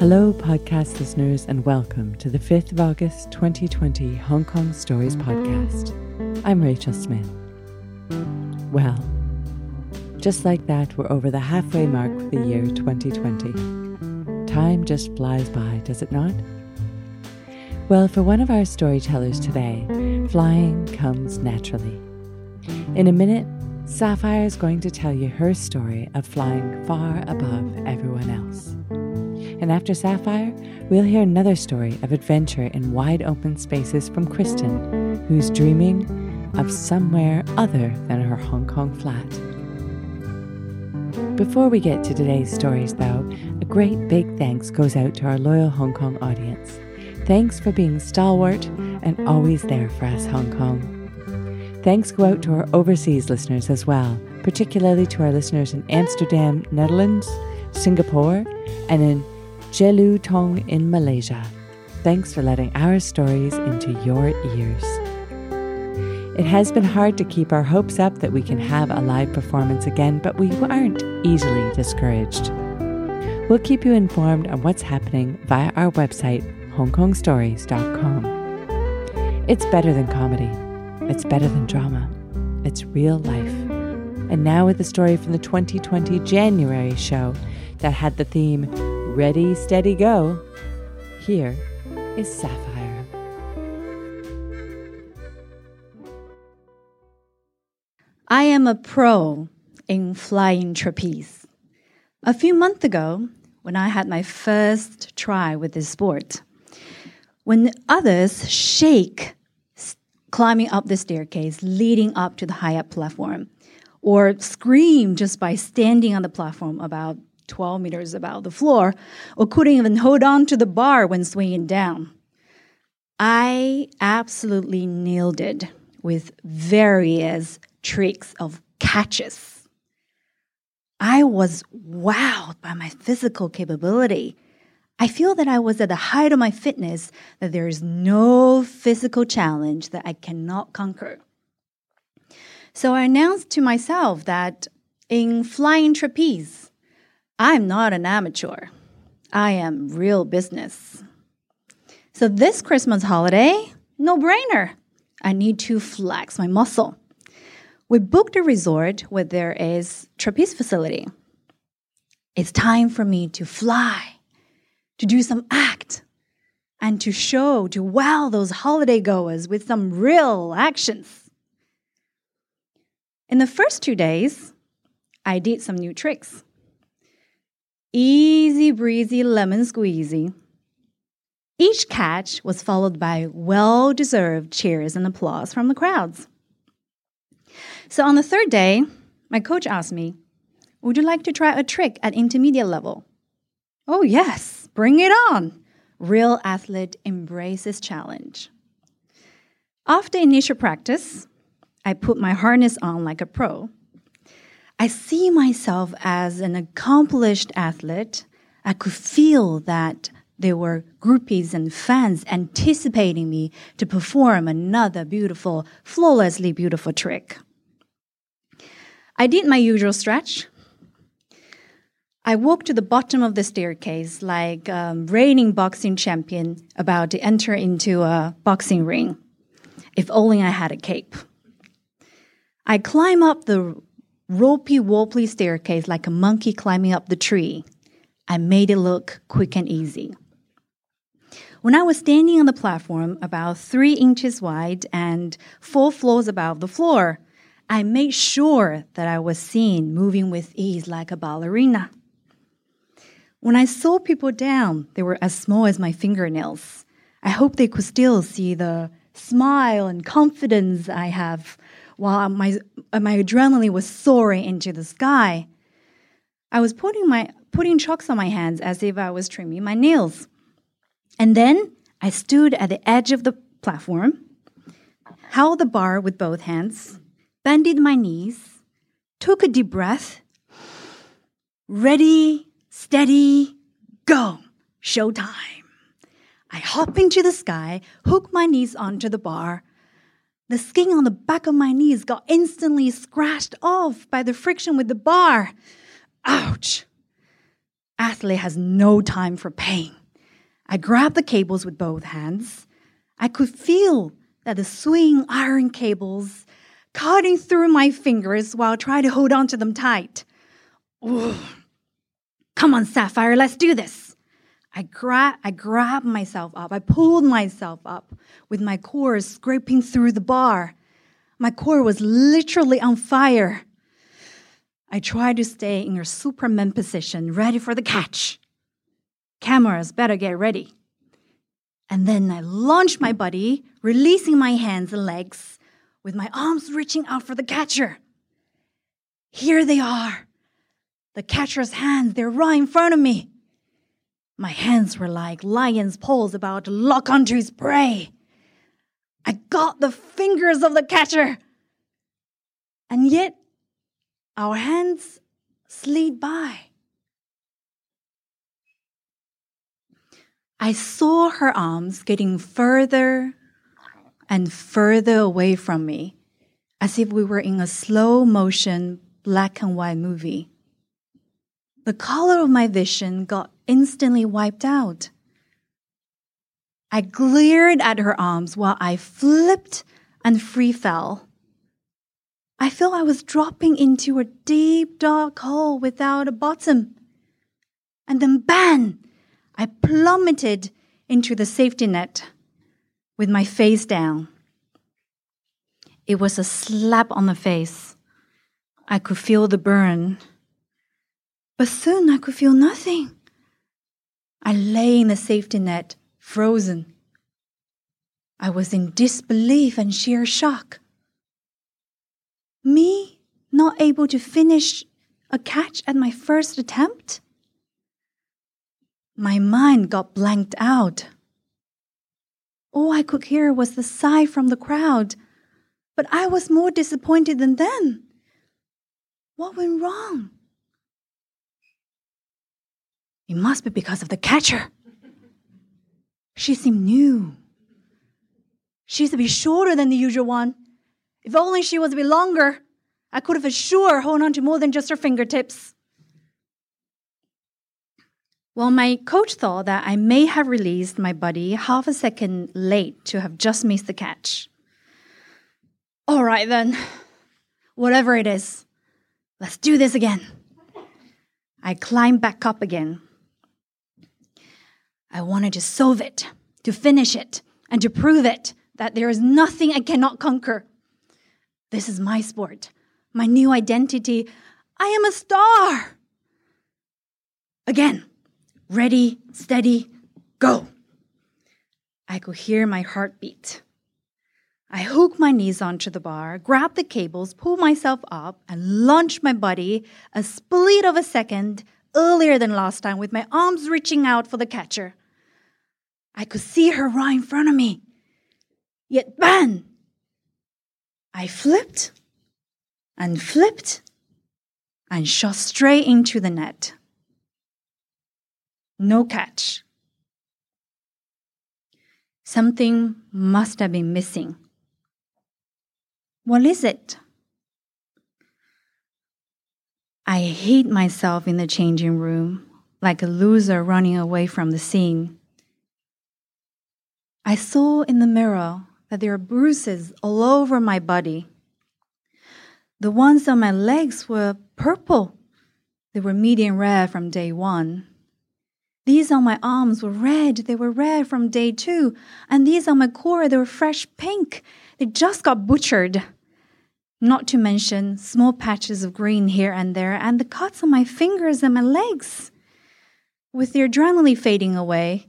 Hello, podcast listeners, and welcome to the 5th of August 2020 Hong Kong Stories podcast. I'm Rachel Smith. Well, just like that, we're over the halfway mark for the year 2020. Time just flies by, does it not? Well, for one of our storytellers today, flying comes naturally. In a minute, Sapphire is going to tell you her story of flying far above everyone else. And after Sapphire, we'll hear another story of adventure in wide open spaces from Kristen, who's dreaming of somewhere other than her Hong Kong flat. Before we get to today's stories, though, a great big thanks goes out to our loyal Hong Kong audience. Thanks for being stalwart and always there for us, Hong Kong. Thanks go out to our overseas listeners as well, particularly to our listeners in Amsterdam, Netherlands, Singapore, and in Jelutong in Malaysia. Thanks for letting our stories into your ears. It has been hard to keep our hopes up that we can have a live performance again, but we aren't easily discouraged. We'll keep you informed on what's happening via our website, hongkongstories.com. It's better than comedy. It's better than drama. It's real life. And now with the story from the 2020 January show that had the theme Ready, Steady, Go, here is Sapphire. I am a pro in flying trapeze. A few months ago, when I had my first try with this sport, when others shake climbing up the staircase leading up to the high up platform, or scream just by standing on the platform about 12 meters above the floor, or couldn't even hold on to the bar when swinging down. I absolutely nailed it with various tricks of catches. I was wowed by my physical capability. I feel that I was at the height of my fitness, that there is no physical challenge that I cannot conquer. So I announced to myself that in flying trapeze, I'm not an amateur. I am real business. So this Christmas holiday, no brainer. I need to flex my muscle. We booked a resort where there is trapeze facility. It's time for me to fly, to do some act, and to show, to wow those holiday goers with some real actions. In the first two days, I did some new tricks. Easy breezy lemon squeezy. Each catch was followed by well deserved cheers and applause from the crowds. So on the third day, my coach asked me, Would you like to try a trick at intermediate level? Oh, yes, bring it on. Real athlete embraces challenge. After initial practice, I put my harness on like a pro. I see myself as an accomplished athlete. I could feel that there were groupies and fans anticipating me to perform another beautiful, flawlessly beautiful trick. I did my usual stretch. I walked to the bottom of the staircase like a reigning boxing champion about to enter into a boxing ring. If only I had a cape. I climb up the ropey wobbly staircase like a monkey climbing up the tree. I made it look quick and easy. When I was standing on the platform about three inches wide and four floors above the floor, I made sure that I was seen moving with ease like a ballerina. When I saw people down, they were as small as my fingernails. I hope they could still see the smile and confidence I have while my, my adrenaline was soaring into the sky. I was putting, my, putting chalks on my hands as if I was trimming my nails. And then I stood at the edge of the platform, held the bar with both hands, bended my knees, took a deep breath. Ready, steady, go. Showtime. I hop into the sky, hook my knees onto the bar, the skin on the back of my knees got instantly scratched off by the friction with the bar. Ouch! athlete has no time for pain. I grabbed the cables with both hands. I could feel that the swing iron cables cutting through my fingers while trying to hold on to them tight. Ooh. Come on, Sapphire, let's do this. I, gra- I grabbed myself up. I pulled myself up with my core scraping through the bar. My core was literally on fire. I tried to stay in a Superman position, ready for the catch. Cameras, better get ready. And then I launched my body, releasing my hands and legs, with my arms reaching out for the catcher. Here they are. The catcher's hands, they're right in front of me. My hands were like lion's paws about to lock onto his prey. I got the fingers of the catcher. And yet, our hands slid by. I saw her arms getting further and further away from me, as if we were in a slow motion black and white movie. The color of my vision got instantly wiped out. I glared at her arms while I flipped and free fell. I felt I was dropping into a deep, dark hole without a bottom. And then, bang! I plummeted into the safety net with my face down. It was a slap on the face. I could feel the burn. But soon I could feel nothing. I lay in the safety net, frozen. I was in disbelief and sheer shock. Me not able to finish a catch at my first attempt? My mind got blanked out. All I could hear was the sigh from the crowd, but I was more disappointed than them. What went wrong? It must be because of the catcher. She seemed new. She used to be shorter than the usual one. If only she was a bit longer, I could have assured hold on to more than just her fingertips. Well, my coach thought that I may have released my body half a second late to have just missed the catch. All right, then. Whatever it is, let's do this again. I climbed back up again. I wanted to solve it, to finish it, and to prove it that there is nothing I cannot conquer. This is my sport, my new identity. I am a star. Again. Ready, steady, go. I could hear my heart beat. I hooked my knees onto the bar, grabbed the cables, pulled myself up, and launched my body a split of a second earlier than last time with my arms reaching out for the catcher. I could see her right in front of me. Yet, bang! I flipped and flipped and shot straight into the net. No catch. Something must have been missing. What is it? I hate myself in the changing room, like a loser running away from the scene. I saw in the mirror that there are bruises all over my body. The ones on my legs were purple. They were medium rare from day one. These on my arms were red. They were red from day two. And these on my core, they were fresh pink. They just got butchered. Not to mention small patches of green here and there, and the cuts on my fingers and my legs. With the adrenaline fading away,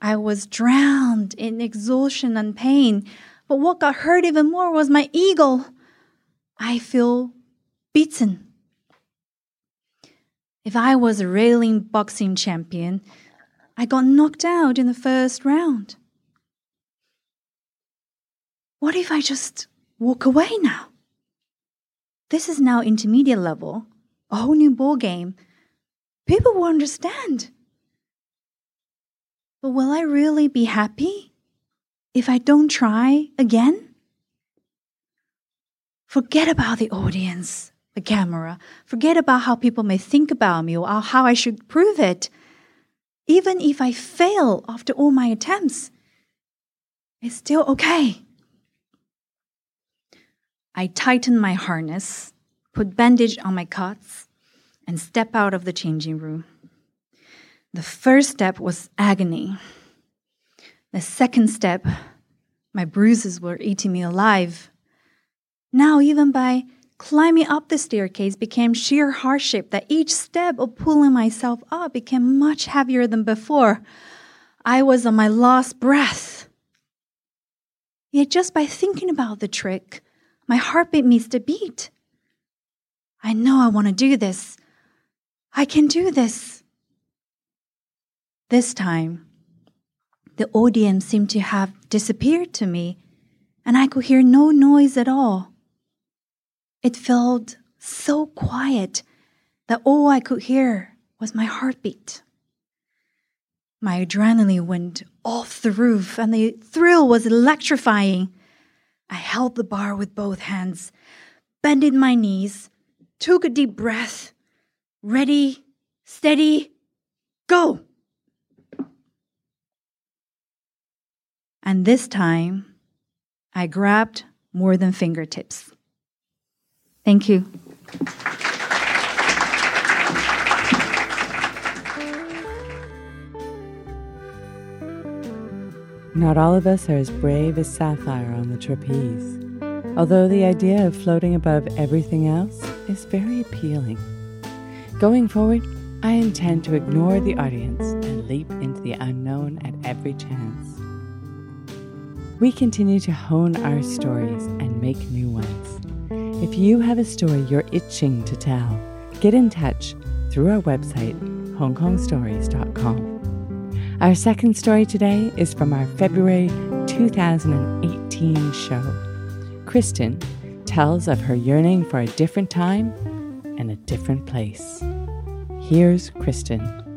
I was drowned in exhaustion and pain. But what got hurt even more was my ego. I feel beaten. If I was a railing boxing champion, I got knocked out in the first round. What if I just walk away now? This is now intermediate level, a whole new ball game. People will understand. But will I really be happy if I don't try again? Forget about the audience. the camera, forget about how people may think about me or how I should prove it. Even if I fail after all my attempts, it's still okay. I tighten my harness, put bandage on my cuts, and step out of the changing room. The first step was agony. The second step, my bruises were eating me alive. Now, even by climbing up the staircase became sheer hardship that each step of pulling myself up became much heavier than before. I was on my last breath. Yet just by thinking about the trick, my heartbeat missed a beat. I know I want to do this. I can do this. This time, the audience seemed to have disappeared to me, and I could hear no noise at all. It felt so quiet that all I could hear was my heartbeat. My adrenaline went off the roof, and the thrill was electrifying. I held the bar with both hands, bended my knees, took a deep breath. Ready, steady, go! And this time, I grabbed more than fingertips. Thank you. Not all of us are as brave as Sapphire on the trapeze, although the idea of floating above everything else is very appealing. Going forward, I intend to ignore the audience and leap into the unknown at every chance. We continue to hone our stories and make new ones. If you have a story you're itching to tell, get in touch through our website, hongkongstories.com. Our second story today is from our February 2018 show. Kristen tells of her yearning for a different time and a different place. Here's Kristen.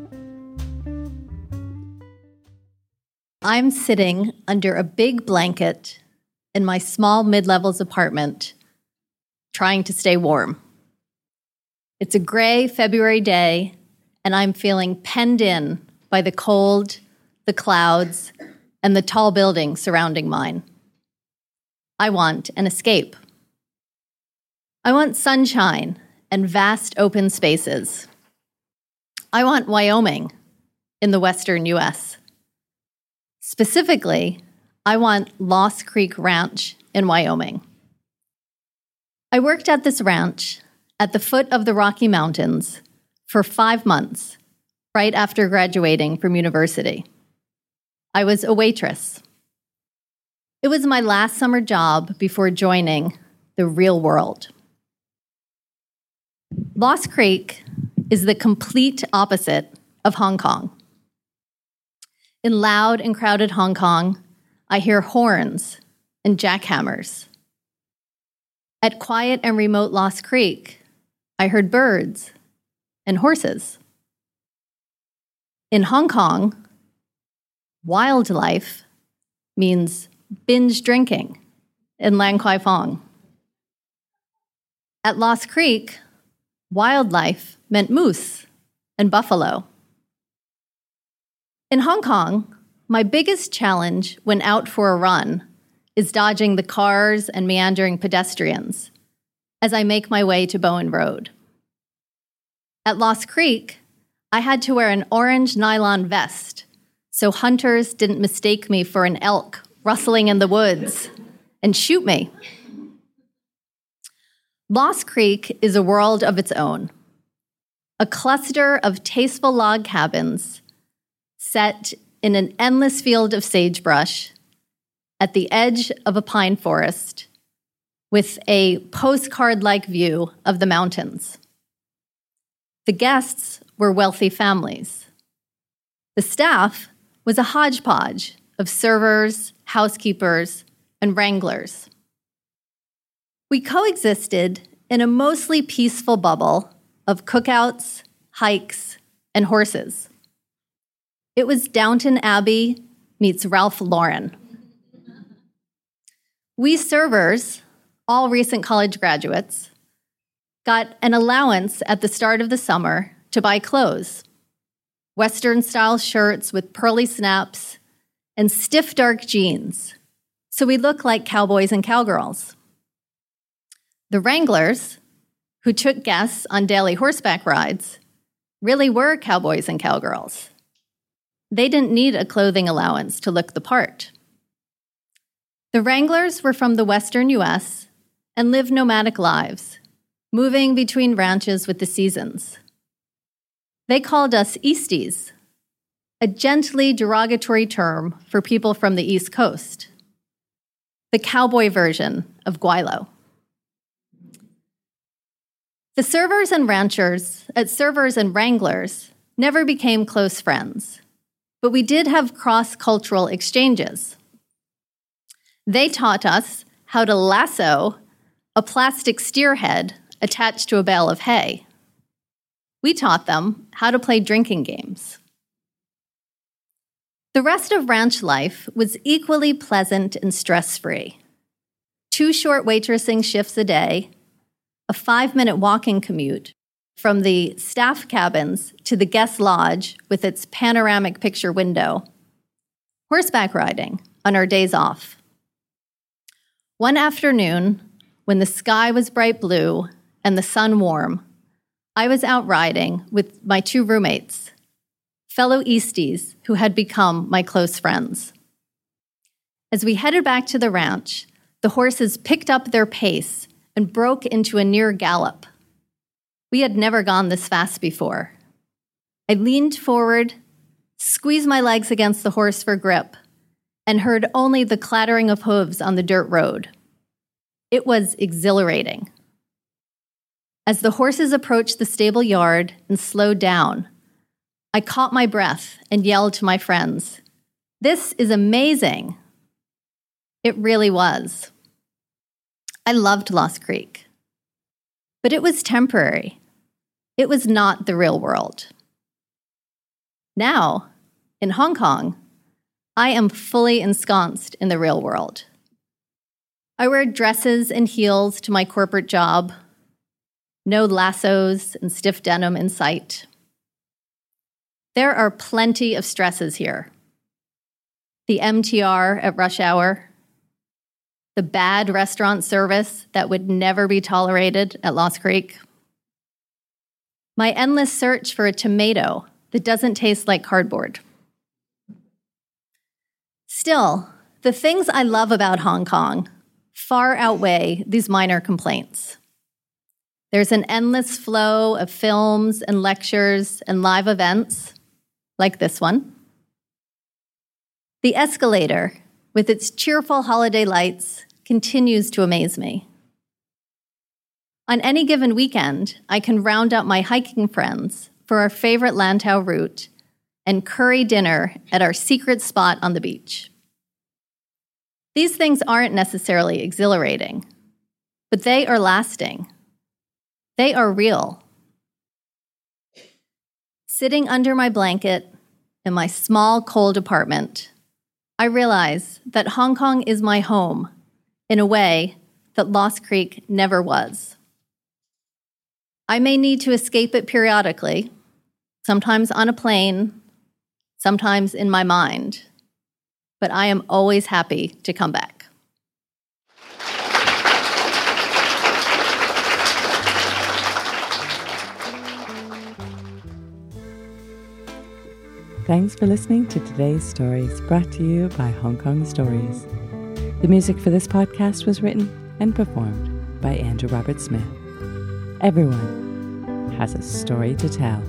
I'm sitting under a big blanket in my small mid levels apartment, trying to stay warm. It's a gray February day, and I'm feeling penned in by the cold, the clouds, and the tall buildings surrounding mine. I want an escape. I want sunshine and vast open spaces. I want Wyoming in the western US. Specifically, I want Lost Creek Ranch in Wyoming. I worked at this ranch at the foot of the Rocky Mountains for five months right after graduating from university. I was a waitress. It was my last summer job before joining the real world. Lost Creek is the complete opposite of Hong Kong. In loud and crowded Hong Kong, I hear horns and jackhammers. At quiet and remote Lost Creek, I heard birds and horses. In Hong Kong, wildlife means binge drinking in Lan Kwai Fong. At Lost Creek, wildlife meant moose and buffalo. In Hong Kong, my biggest challenge when out for a run is dodging the cars and meandering pedestrians as I make my way to Bowen Road. At Lost Creek, I had to wear an orange nylon vest so hunters didn't mistake me for an elk rustling in the woods and shoot me. Lost Creek is a world of its own, a cluster of tasteful log cabins set in an endless field of sagebrush at the edge of a pine forest with a postcard like view of the mountains. The guests were wealthy families. The staff was a hodgepodge of servers, housekeepers, and wranglers. We coexisted in a mostly peaceful bubble of cookouts, hikes, and horses. It was Downton Abbey meets Ralph Lauren. We servers, all recent college graduates, got an allowance at the start of the summer to buy clothes Western style shirts with pearly snaps and stiff dark jeans, so we look like cowboys and cowgirls. The Wranglers, who took guests on daily horseback rides, really were cowboys and cowgirls. They didn't need a clothing allowance to look the part. The Wranglers were from the western US and lived nomadic lives, moving between ranches with the seasons. They called us Easties, a gently derogatory term for people from the East Coast, the cowboy version of Gweilo. The servers and ranchers at servers and wranglers never became close friends, but we did have cross cultural exchanges. They taught us how to lasso a plastic steer head attached to a bale of hay. We taught them how to play drinking games. The rest of ranch life was equally pleasant and stress free. Two short waitressing shifts a day, a five minute walking commute from the staff cabins to the guest lodge with its panoramic picture window, horseback riding on our days off. One afternoon, when the sky was bright blue and the sun warm, I was out riding with my two roommates, fellow Easties who had become my close friends. As we headed back to the ranch, the horses picked up their pace and broke into a near gallop. We had never gone this fast before. I leaned forward, squeezed my legs against the horse for grip, and heard only the clattering of hooves on the dirt road. It was exhilarating. As the horses approached the stable yard and slowed down, I caught my breath and yelled to my friends, This is amazing! It really was. I loved Lost Creek, but it was temporary. It was not the real world. Now, in Hong Kong, I am fully ensconced in the real world. I wear dresses and heels to my corporate job no lassos and stiff denim in sight. There are plenty of stresses here. The MTR at rush hour, the bad restaurant service that would never be tolerated at Lost Creek, my endless search for a tomato that doesn't taste like cardboard. Still, the things I love about Hong Kong far outweigh these minor complaints. There's an endless flow of films and lectures and live events, like this one. The escalator, with its cheerful holiday lights, continues to amaze me. On any given weekend, I can round up my hiking friends for our favorite Lantau route and curry dinner at our secret spot on the beach. These things aren't necessarily exhilarating, but they are lasting. They are real. Sitting under my blanket in my small, cold apartment, I realize that Hong Kong is my home in a way that Lost Creek never was. I may need to escape it periodically, sometimes on a plane, sometimes in my mind, but I am always happy to come back. Thanks for listening to today's stories brought to you by Hong Kong Stories. The music for this podcast was written and performed by Andrew Robert Smith. Everyone has a story to tell.